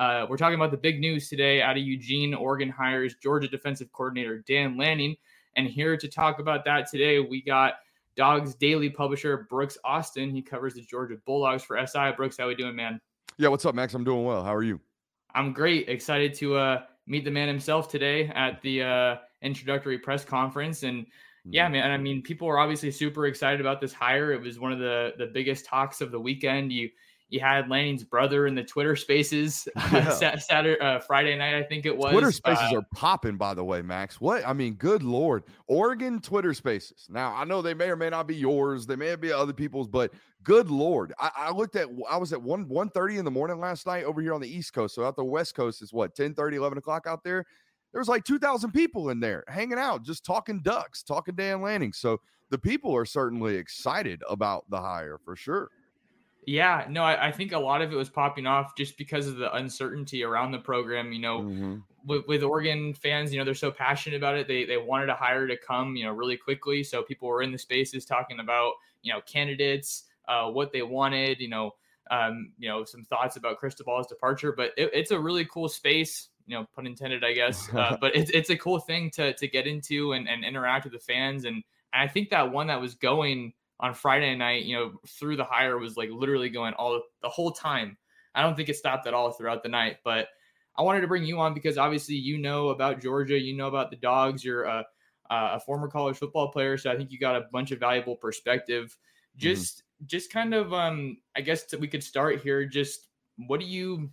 uh, we're talking about the big news today out of Eugene. Oregon hires Georgia defensive coordinator Dan Lanning. And here to talk about that today, we got Dogs Daily publisher Brooks Austin. He covers the Georgia Bulldogs for SI. Brooks, how we doing, man? Yeah, what's up, Max? I'm doing well. How are you? I'm great. Excited to uh, meet the man himself today at the uh, introductory press conference. And yeah, Mm-hmm. man, I mean, people are obviously super excited about this hire. It was one of the the biggest talks of the weekend. You you had Lanning's brother in the Twitter Spaces Yeah. Saturday, uh, Friday night, I think it was. Twitter Spaces Uh, are popping, by the way, Max. What I mean, good lord, Oregon Twitter Spaces. Now I know they may or may not be yours, they may be other people's, but good lord, I, I looked at. I was at one one thirty in the morning last night over here on the East Coast. So out the West Coast is what 10 30, 11 o'clock out there. There was like two thousand people in there hanging out, just talking ducks, talking Dan Lanning. So the people are certainly excited about the hire for sure. Yeah, no, I, I think a lot of it was popping off just because of the uncertainty around the program. You know, Mhm. with, with Oregon fans, you know, they're so passionate about it. They they wanted a hire to come, you know, really quickly. So people were in the spaces talking about, you know, candidates, uh, what they wanted, you know, um, you know, some thoughts about Cristobal's departure. But it, it's a really cool space, you know, pun intended, I guess. Uh, but it's it's a cool thing to to get into and, and interact with the fans. And, and I think that one that was going on Friday night, you know, through the hire was like literally going all the whole time. I don't think it stopped at all throughout the night, but I wanted to bring you on because obviously you know about Georgia, you know about the dogs. You're a, a former college football player, so I think you got a bunch of valuable perspective. Just, just kind of, um, I guess we could start here. Just what do you,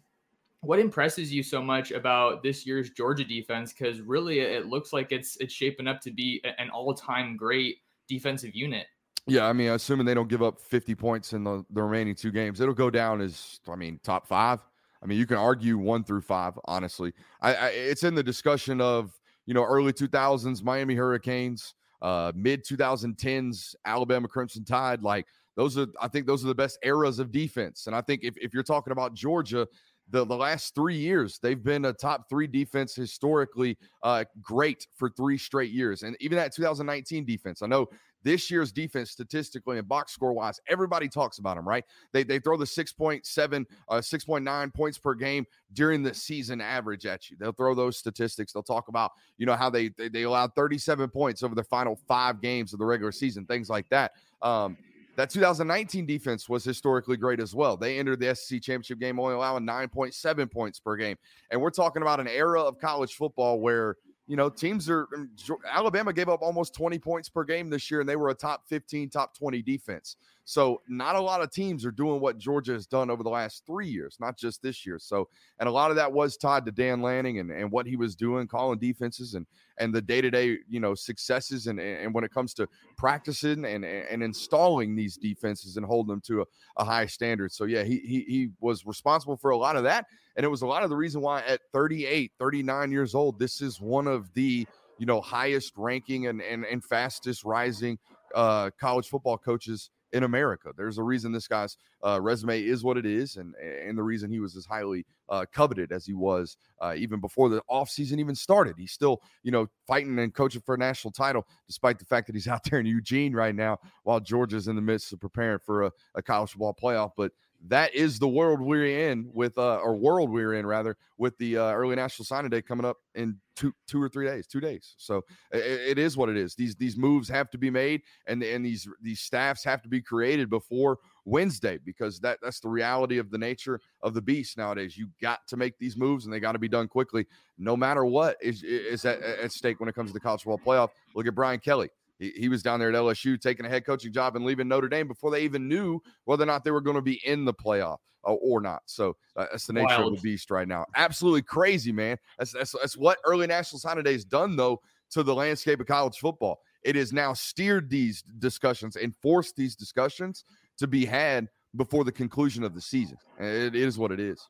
what impresses you so much about this year's Georgia defense? Because really, it looks like it's it's shaping up to be an all time great defensive unit. Yeah, I mean, assuming they don't give up 50 points in the, the remaining two games, it'll go down as, I mean, top five. I mean, you can argue one through five, honestly. I, I it's in the discussion of, you know, early 2000s Miami Hurricanes, uh, mid 2010s Alabama Crimson Tide. Like, those are, I think those are the best eras of defense. And I think if, if you're talking about Georgia, the, the last three years, they've been a top three defense historically uh, great for three straight years. And even that 2019 defense, I know this year's defense statistically and box score wise, everybody talks about them, right? They, they throw the 6.7, uh, 6.9 points per game during the season average at you. They'll throw those statistics. They'll talk about, you know, how they, they, they allowed 37 points over the final five games of the regular season, things like that. Um, that 2019 defense was historically great as well. They entered the SEC championship game only allowing 9.7 points per game. And we're talking about an era of college football where, you know, teams are um, Alabama gave up almost 20 points per game this year, and they were a top 15, top 20 defense. So, not a lot of teams are doing what Georgia has done over the last three years, not just this year. So, and a lot of that was tied to Dan Lanning and, and what he was doing, calling defenses and and the day to day, you know, successes and and when it comes to practicing and and installing these defenses and holding them to a, a high standard. So, yeah, he, he he was responsible for a lot of that. And it was a lot of the reason why at 38, 39 years old, this is one of the, you know, highest ranking and and, and fastest rising uh, college football coaches in America. There's a reason this guy's uh, resume is what it is, and and the reason he was as highly uh, coveted as he was uh, even before the offseason even started. He's still, you know, fighting and coaching for a national title, despite the fact that he's out there in Eugene right now while Georgia's in the midst of preparing for a, a college football playoff. But that is the world we're in with uh or world we're in rather with the uh, early national signing day coming up in two two or three days two days. So it, it is what it is. These these moves have to be made and and these these staffs have to be created before wednesday because that that's the reality of the nature of the beast nowadays. You got to make these moves and they got to be done quickly no matter what is is at, at stake when it comes to the college football playoff. Look at brian kelly he, he was down there at LSU taking a head coaching job and leaving Notre Dame before they even knew whether or not they were going to be in the playoff or, uh, or not. So uh, that's the nature Wild. of the beast right now. Absolutely crazy, man. That's, that's, that's what early national signing day has done, though, to the landscape of college football. It has now steered these discussions and forced these discussions to be had before the conclusion of the season. It is what it is.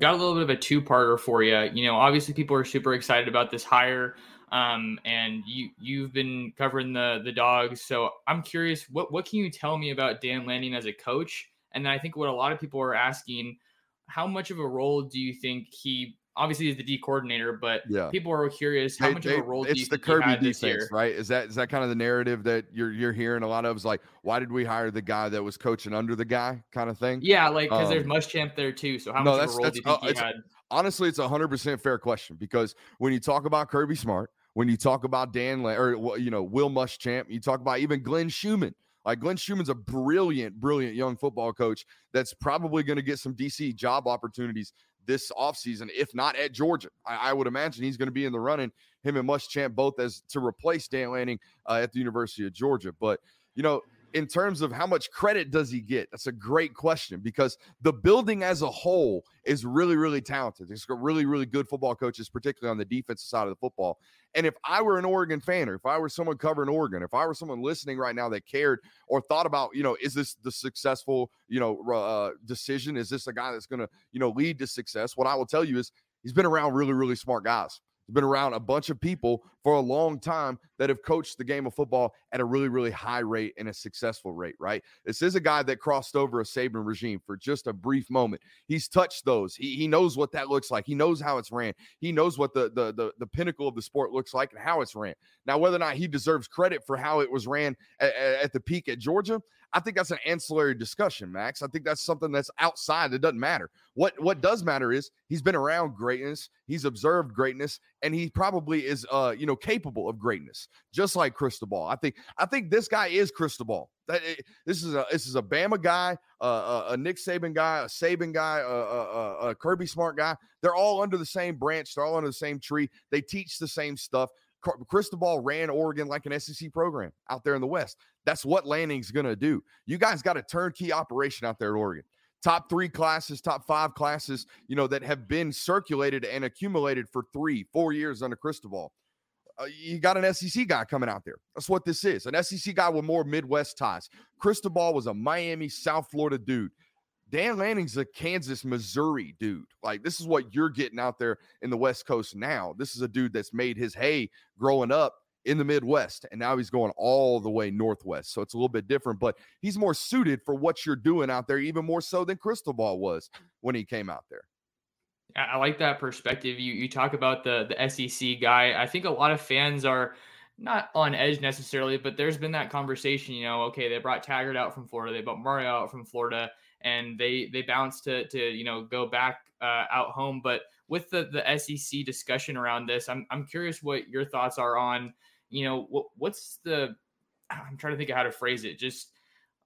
Got a little bit of a two-parter for you. You know, obviously people are super excited about this hire. Um, and you you've been covering the the dogs, so I'm curious what what can you tell me about Dan Lanning as a coach? And then I think what a lot of people are asking, how much of a role do you think he obviously is the D coordinator, but yeah. people are curious how they, much they, of a role it's the Kirby defense, right? Is that is that kind of the narrative that you're you're hearing a lot of? Is like, why did we hire the guy that was coaching under the guy, kind of thing? Yeah, like because um, there's Muschamp there too. So how no, much of a role do you think uh, he had? Honestly, it's a hundred percent fair question because when you talk about Kirby Smart, when you talk about Dan or you know Will Muschamp, you talk about even Glenn Schumann. Like Glenn Schumann's a brilliant, brilliant young football coach that's probably going to get some DC job opportunities this offseason, if not at Georgia. I, I would imagine he's going to be in the running, him and Muschamp both as to replace Dan Lanning uh, at the University of Georgia. But, you know, in terms of how much credit does he get? That's a great question because the building as a whole is really, really talented. Got really, really good football coaches, particularly on the defensive side of the football. And if I were an Oregon fan, or if I were someone covering Oregon, if I were someone listening right now that cared or thought about, you know, is this the successful, you know, uh, decision? Is this a guy that's going to, you know, lead to success? What I will tell you is he's been around really, really smart guys been around a bunch of people for a long time that have coached the game of football at a really, really high rate and a successful rate, right? This is a guy that crossed over a Saban regime for just a brief moment. He's touched those. He, he knows what that looks like. He knows how it's ran. He knows what the, the, the, the pinnacle of the sport looks like and how it's ran. Now, whether or not he deserves credit for how it was ran at, at the peak at Georgia, I think that's an ancillary discussion, Max. I think that's something that's outside. It doesn't matter. What what does matter is he's been around greatness, he's observed greatness, and he probably is uh you know capable of greatness, just like Cristobal. I think I think this guy is Cristobal. That eh, this is a this is a Bama guy, uh, a, a Nick Saban guy, a Saban guy, a, a, a Kirby Smart guy. They're all under the same branch. They're all under the same tree. They teach the same stuff. Cristobal ran Oregon like an SEC program out there in the West. That's what Lanning's going to do. You guys got a turnkey operation out there at Oregon. Top three classes, top five classes, you know, that have been circulated and accumulated for three, four years under Cristobal. Uh, you got an SEC guy coming out there. That's what this is. An SEC guy with more Midwest ties. Cristobal was a Miami, South Florida dude. Dan Lanning's a Kansas, Missouri dude. Like, this is what you're getting out there in the West Coast now. This is a dude that's made his hay growing up in the Midwest, and now he's going all the way Northwest. So it's a little bit different, but he's more suited for what you're doing out there, even more so than Cristobal was when he came out there. I like that perspective. You you talk about the the SEC guy. I think a lot of fans are not on edge necessarily, but there's been that conversation. You know, okay, they brought Taggart out from Florida, they brought Mario out from Florida, and they they bounced to to you know go back uh, out home. But with the the SEC discussion around this, I'm I'm curious what your thoughts are on you know what what's the I'm trying to think of how to phrase it. Just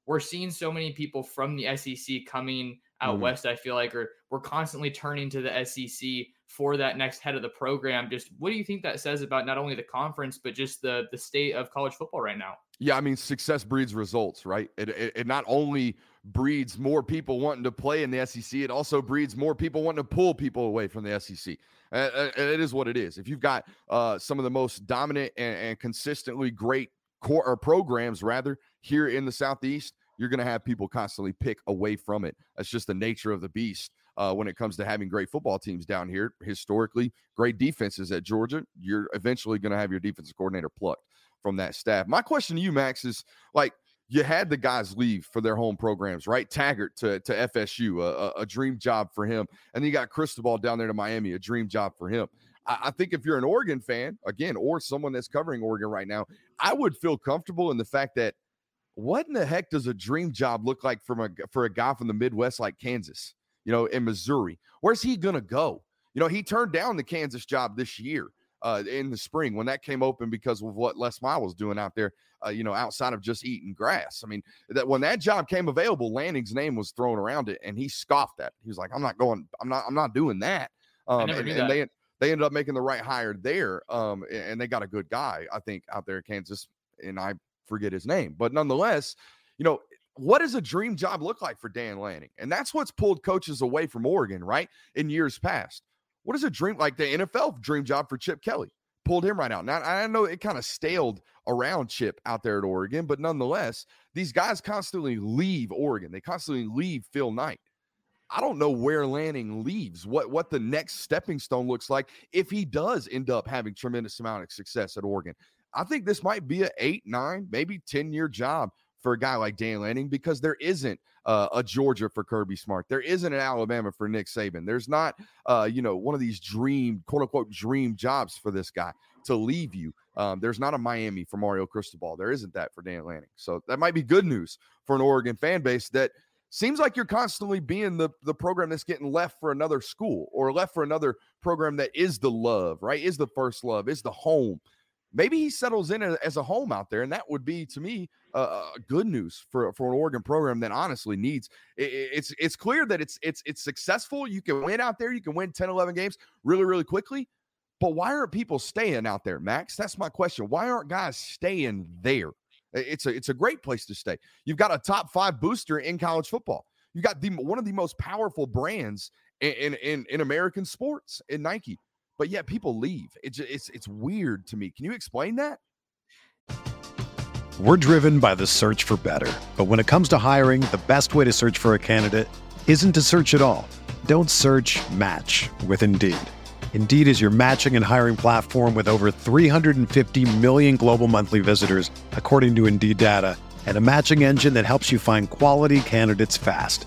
we're seeing so many people from the SEC coming out mm-hmm. west. I feel like, or we're constantly turning to the SEC for that next head of the program. Just what do you think that says about not only the conference but just the the state of college football right now? Yeah, I mean, success breeds results, right? It, it, it not only breeds more people wanting to play in the SEC. It also breeds more people wanting to pull people away from the SEC. Uh, it is what it is. If you've got uh, some of the most dominant and, and consistently great core or programs, rather here in the Southeast, you're going to have people constantly pick away from it. That's just the nature of the beast. Uh, when it comes to having great football teams down here, historically, great defenses at Georgia, you're eventually going to have your defensive coordinator plucked from that staff. My question to you, Max, is like you had the guys leave for their home programs, right? Taggart to, to FSU, a, a dream job for him. And then you got Cristobal down there to Miami, a dream job for him. I, I think if you're an Oregon fan, again, or someone that's covering Oregon right now, I would feel comfortable in the fact that what in the heck does a dream job look like from a for a guy from the Midwest like Kansas, you know, in Missouri? Where's he gonna go? You know, he turned down the Kansas job this year uh, in the spring when that came open because of what Les Miles was doing out there, uh, you know, outside of just eating grass. I mean, that when that job came available, Lanning's name was thrown around it, and he scoffed at. It. He was like, "I'm not going. I'm not. I'm not doing that." Um, and, and they they ended up making the right hire there, um, and they got a good guy, I think, out there in Kansas, and I forget his name, but nonetheless, you know, what does a dream job look like for Dan Lanning? And that's what's pulled coaches away from Oregon, right? In years past. What is a dream like the NFL dream job for Chip Kelly? Pulled him right out. Now I know it kind of staled around Chip out there at Oregon, but nonetheless, these guys constantly leave Oregon. They constantly leave Phil Knight. I don't know where Lanning leaves, what what the next stepping stone looks like if he does end up having tremendous amount of success at Oregon. I think this might be a eight, nine, maybe 10 year job for a guy like Dan Lanning because there isn't uh, a Georgia for Kirby Smart. There isn't an Alabama for Nick Saban. There's not, uh, you know, one of these dream, quote unquote, dream jobs for this guy to leave you. Um, there's not a Miami for Mario Cristobal. There isn't that for Dan Lanning. So that might be good news for an Oregon fan base that seems like you're constantly being the the program that's getting left for another school or left for another program that is the love, right? Is the first love, is the home. Maybe he settles in as a home out there, and that would be to me uh, good news for for an Oregon program that honestly needs. It, it's it's clear that it's it's it's successful. You can win out there. You can win 10, 11 games really really quickly. But why aren't people staying out there, Max? That's my question. Why aren't guys staying there? It's a it's a great place to stay. You've got a top five booster in college football. You got the one of the most powerful brands in in in American sports in Nike, but yet people leave. It's it's it's weird to me. Can you explain that? We're driven by the search for better, but when it comes to hiring, the best way to search for a candidate isn't to search at all. Don't search. Match with Indeed. Indeed is your matching and hiring platform with over 350 million global monthly visitors, according to Indeed data, and a matching engine that helps you find quality candidates fast.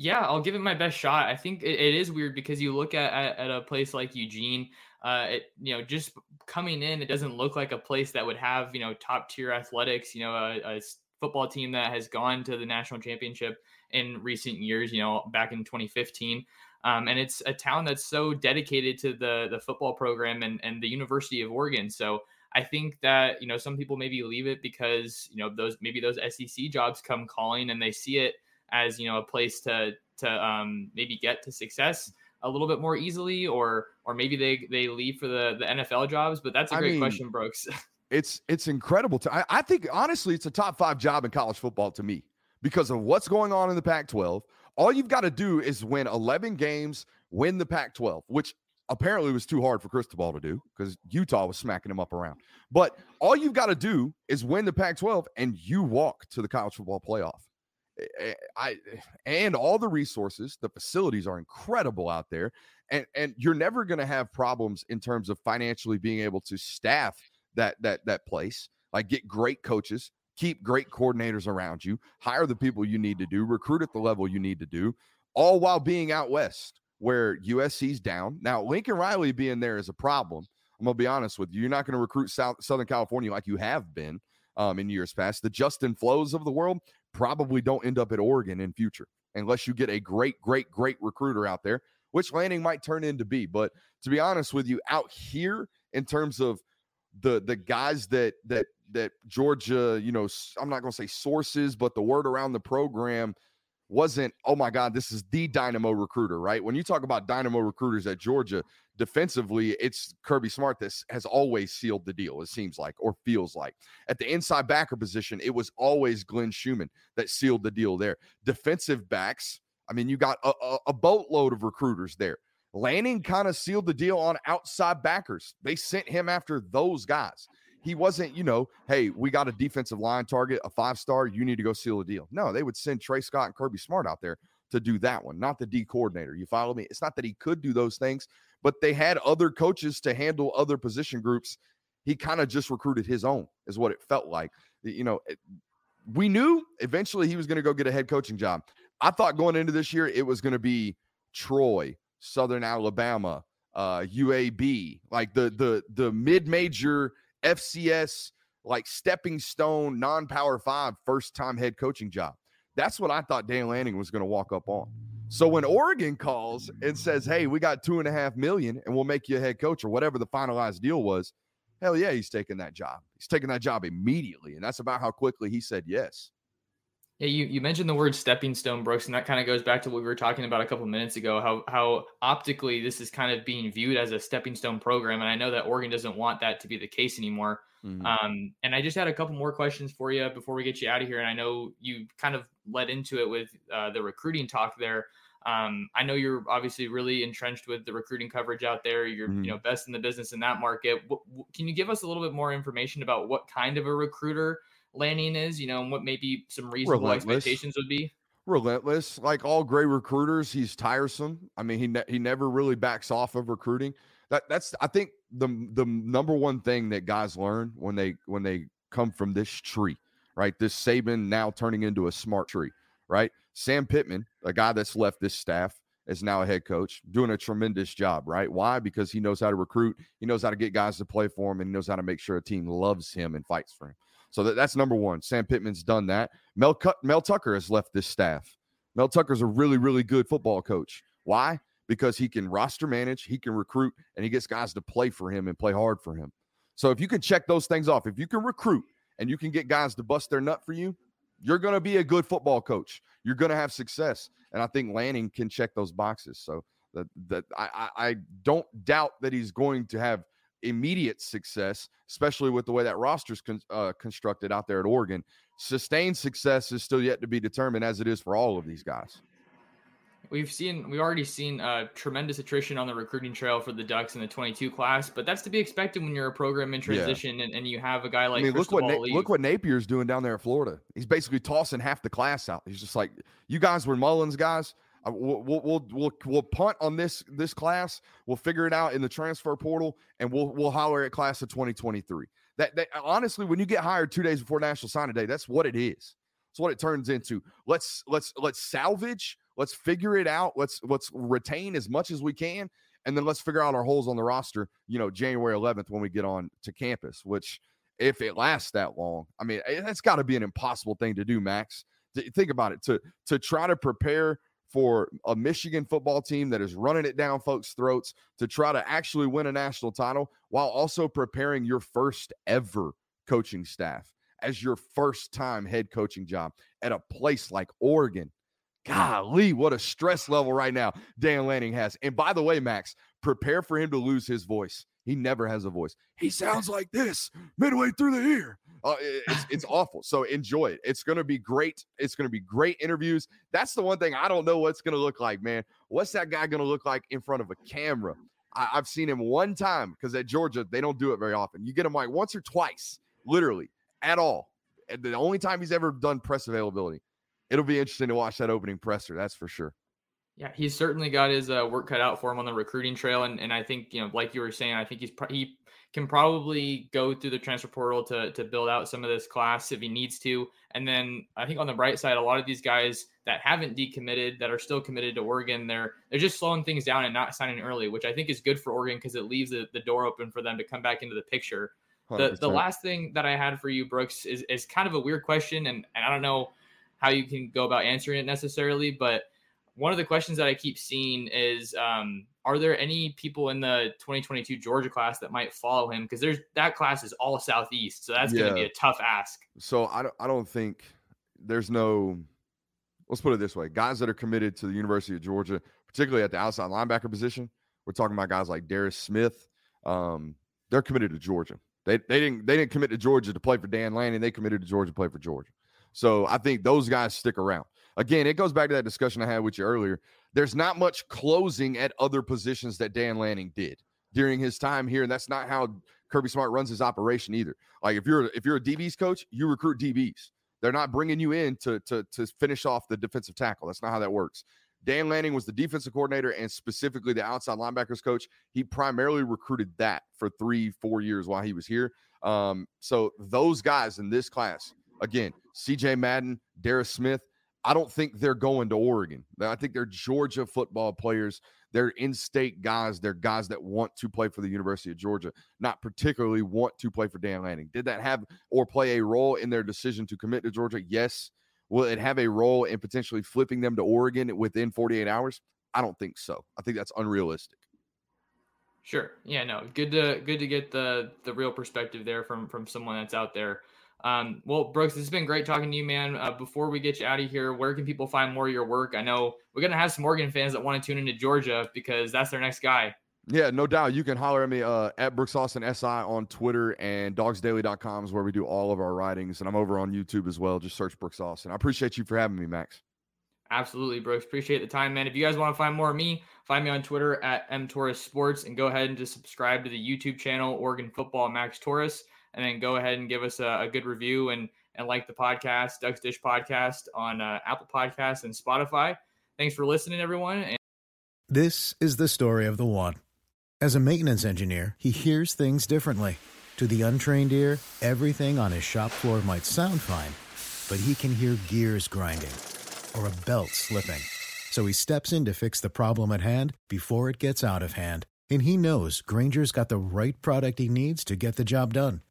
Yeah, I'll give it my best shot. I think it, it is weird because you look at, at, at a place like Eugene, uh, it, you know, just coming in, it doesn't look like a place that would have, you know, top tier athletics, you know, a, a football team that has gone to the national championship in recent years, you know, back in 2015. Um, and it's a town that's so dedicated to the the football program and, and the University of Oregon. So I think that, you know, some people maybe leave it because, you know, those maybe those SEC jobs come calling and they see it as you know a place to to um, maybe get to success a little bit more easily, or or maybe they they leave for the the NFL jobs. But that's a great mean, question, Brooks. it's it's incredible. To, I, I think honestly, it's a top five job in college football to me because of what's going on in the Pac-12. All you've got to do is win 11 games, win the Pac-12, which apparently was too hard for Cristobal to do because Utah was smacking him up around. But all you've got to do is win the Pac 12 and you walk to the college football playoff I and all the resources, the facilities are incredible out there, and and you're never going to have problems in terms of financially being able to staff that that that place. Like get great coaches, keep great coordinators around you, hire the people you need to do, recruit at the level you need to do, all while being out west where USC's down. Now Lincoln Riley being there is a problem. I'm gonna be honest with you. You're not going to recruit South Southern California like you have been um, in years past. The Justin Flowes of the world probably don't end up at Oregon in future unless you get a great, great, great recruiter out there, which Lanning might turn into be. But to be honest with you, out here in terms of the the guys that that that Georgia, you know, I'm not going to say sources, but the word around the program wasn't, oh my God, this is the dynamo recruiter, right? When you talk about dynamo recruiters at Georgia, defensively, it's Kirby Smart that has always sealed the deal, it seems like, or feels like. At the inside backer position, it was always Glenn Schumann that sealed the deal there. Defensive backs, I mean, you got a, a, a boatload of recruiters there. Lanning kind of sealed the deal on outside backers. They sent him after those guys. He wasn't, you know, hey, we got a defensive line target, a five star. You need to go seal a deal. No, they would send Tray Scott and Kirby Smart out there to do that one, not the D coordinator. You follow me? It's not that he could do those things, but they had other coaches to handle other position groups. He kind of just recruited his own, is what it felt like. You know, we knew eventually he was going to go get a head coaching job. I thought going into this year it was going to be Troy, Southern Alabama, uh, UAB, like the the the mid major FCS like stepping stone non-power five first time head coaching job. That's what I thought Dan Lanning was going to walk up on. So when Oregon calls and says, "Hey, we got two and a half million, and we'll make you a head coach," or whatever the finalized deal was, hell yeah, he's taking that job. He's taking that job immediately, and that's about how quickly he said yes. Yeah, you, you mentioned the word stepping stone, Brooks, and that kind of goes back to what we were talking about a couple minutes ago. How how optically this is kind of being viewed as a stepping stone program, and I know that Oregon doesn't want that to be the case anymore. Mm-hmm. Um, and I just had a couple more questions for you before we get you out of here. And I know you kind of led into it with uh, the recruiting talk there. Um, I know you're obviously really entrenched with the recruiting coverage out there. You're mm-hmm. you know best in the business in that market. W- w- can you give us a little bit more information about what kind of a recruiter? Lanning is, you know, and what maybe some reasonable Relentless. expectations would be? Relentless, like all great recruiters, he's tiresome. I mean, he ne- he never really backs off of recruiting. That that's I think the the number one thing that guys learn when they when they come from this tree, right? This Saban now turning into a smart tree, right? Sam Pittman, a guy that's left this staff, is now a head coach, doing a tremendous job, right? Why? Because he knows how to recruit, he knows how to get guys to play for him, and he knows how to make sure a team loves him and fights for him. So that, that's number one. Sam Pittman's done that. Mel, Mel Tucker has left this staff. Mel Tucker's a really, really good football coach. Why? Because he can roster manage, he can recruit, and he gets guys to play for him and play hard for him. So if you can check those things off, if you can recruit and you can get guys to bust their nut for you, you're going to be a good football coach. You're going to have success. And I think Lanning can check those boxes. So that, that I, I don't doubt that he's going to have – immediate success, especially with the way that roster's con- uh, constructed out there at Oregon. Sustained success is still yet to be determined, as it is for all of these guys. We've seen, we've already seen uh, tremendous attrition on the recruiting trail for the Ducks in the 22 class, but that's to be expected when you're a program in transition yeah. and, and, you have a guy like. I mean, look what Na- look what Napier's doing down there in Florida. He's basically tossing half the class out. He's just like, you guys were Mullen's guys. Uh, we'll, we'll we'll we'll punt on this this class. We'll figure it out in the transfer portal, and we'll we'll holler at class of 2023. That, that honestly, when you get hired two days before National Signing Day, that's what it is. That's what it turns into. Let's let's let's salvage. Let's figure it out. Let's let's retain as much as we can, and then let's figure out our holes on the roster. You know, January 11th when we get on to campus. Which, if it lasts that long, I mean, eh, that's got to be an impossible thing to do, Max. Think about it. To to try to prepare for a Michigan football team that is running it down folks' throats to try to actually win a national title while also preparing your first ever coaching staff as your first time head coaching job at a place like Oregon. Golly, what a stress level right now Dan Lanning has. And by the way, Max, prepare for him to lose his voice. He never has a voice. He sounds like this midway through the year. Uh, it's, it's awful. So enjoy it. It's going to be great. It's going to be great interviews. That's the one thing I don't know what's going to look like, man. What's that guy going to look like in front of a camera? I, have seen him one time because at Georgia, they don't do it very often. You get him like once or twice, literally, at all. And the only time he's ever done press availability. it'll be interesting to watch that opening presser. That's for sure. Yeah, he's certainly got his uh, work cut out for him on the recruiting trail, and and I think you know, like you were saying, I think he's he can probably go through the transfer portal to to build out some of this class if he needs to. And then I think on the bright side, a lot of these guys that haven't decommitted that are still committed to Oregon, they're they're just slowing things down and not signing early, which I think is good for Oregon because it leaves the, the door open for them to come back into the picture. 100%. The the last thing that I had for you, Brooks, is is kind of a weird question, and, and I don't know how you can go about answering it necessarily, but one of the questions that I keep seeing is um, are there any people in the 2022 Georgia class that might follow him? Because there's that class is all Southeast, so that's yeah. going to be a tough ask. So I don't, I don't think there's no. Let's put it this way: guys that are committed to the University of Georgia, particularly at the outside linebacker position, we're talking about guys like Darris Smith. Um, they're committed to Georgia. They they didn't they didn't commit to Georgia to play for Dan Lanning. They committed to Georgia to play for Georgia. So I think those guys stick around. Again, it goes back to that discussion I had with you earlier there's not much closing at other positions that Dan Lanning did during his time here, and that's not how Kirby Smart runs his operation either. Like if you're if you're a DBs coach, you recruit DBs. They're not bringing you in to to to finish off the defensive tackle. That's not how that works. Dan Lanning was the defensive coordinator and specifically the outside linebackers coach. He primarily recruited that for three, four years while he was here. Um, so those guys in this class, again, CJ Madden, Darris Smith, I don't think they're going to Oregon. I think they're Georgia football players. They're in-state guys. They're guys that want to play for the University of Georgia, not particularly want to play for Dan Lanning. Did that have or play a role in their decision to commit to Georgia? Yes. Will it have a role in potentially flipping them to Oregon within 48 hours? I don't think so. I think that's unrealistic. Sure. Yeah, no. Good to good to get the the real perspective there from from someone that's out there. Um, well, Brooks, it's been great talking to you, man. Uh, before we get you out of here, where can people find more of your work? I know we're gonna have some Oregon fans that want to tune into Georgia because that's their next guy. Yeah, no doubt. You can holler at me uh, at Brooks Austin SI on Twitter and dogsdaily.com is where we do all of our writings. And I'm over on YouTube as well. Just search Brooks Austin. I appreciate you for having me, Max. Absolutely, Brooks. Appreciate the time, man. If you guys want to find more of me, find me on Twitter at mtorres sports and go ahead and just subscribe to the YouTube channel Oregon Football Max Torres and then go ahead and give us a, a good review and and like the podcast, Ducks Dish Podcast on uh, Apple Podcasts and Spotify. Thanks for listening, everyone. And- this is the story of the one. As a maintenance engineer, he hears things differently. To the untrained ear, everything on his shop floor might sound fine, but he can hear gears grinding or a belt slipping. So he steps in to fix the problem at hand before it gets out of hand. And he knows Grainger's got the right product he needs to get the job done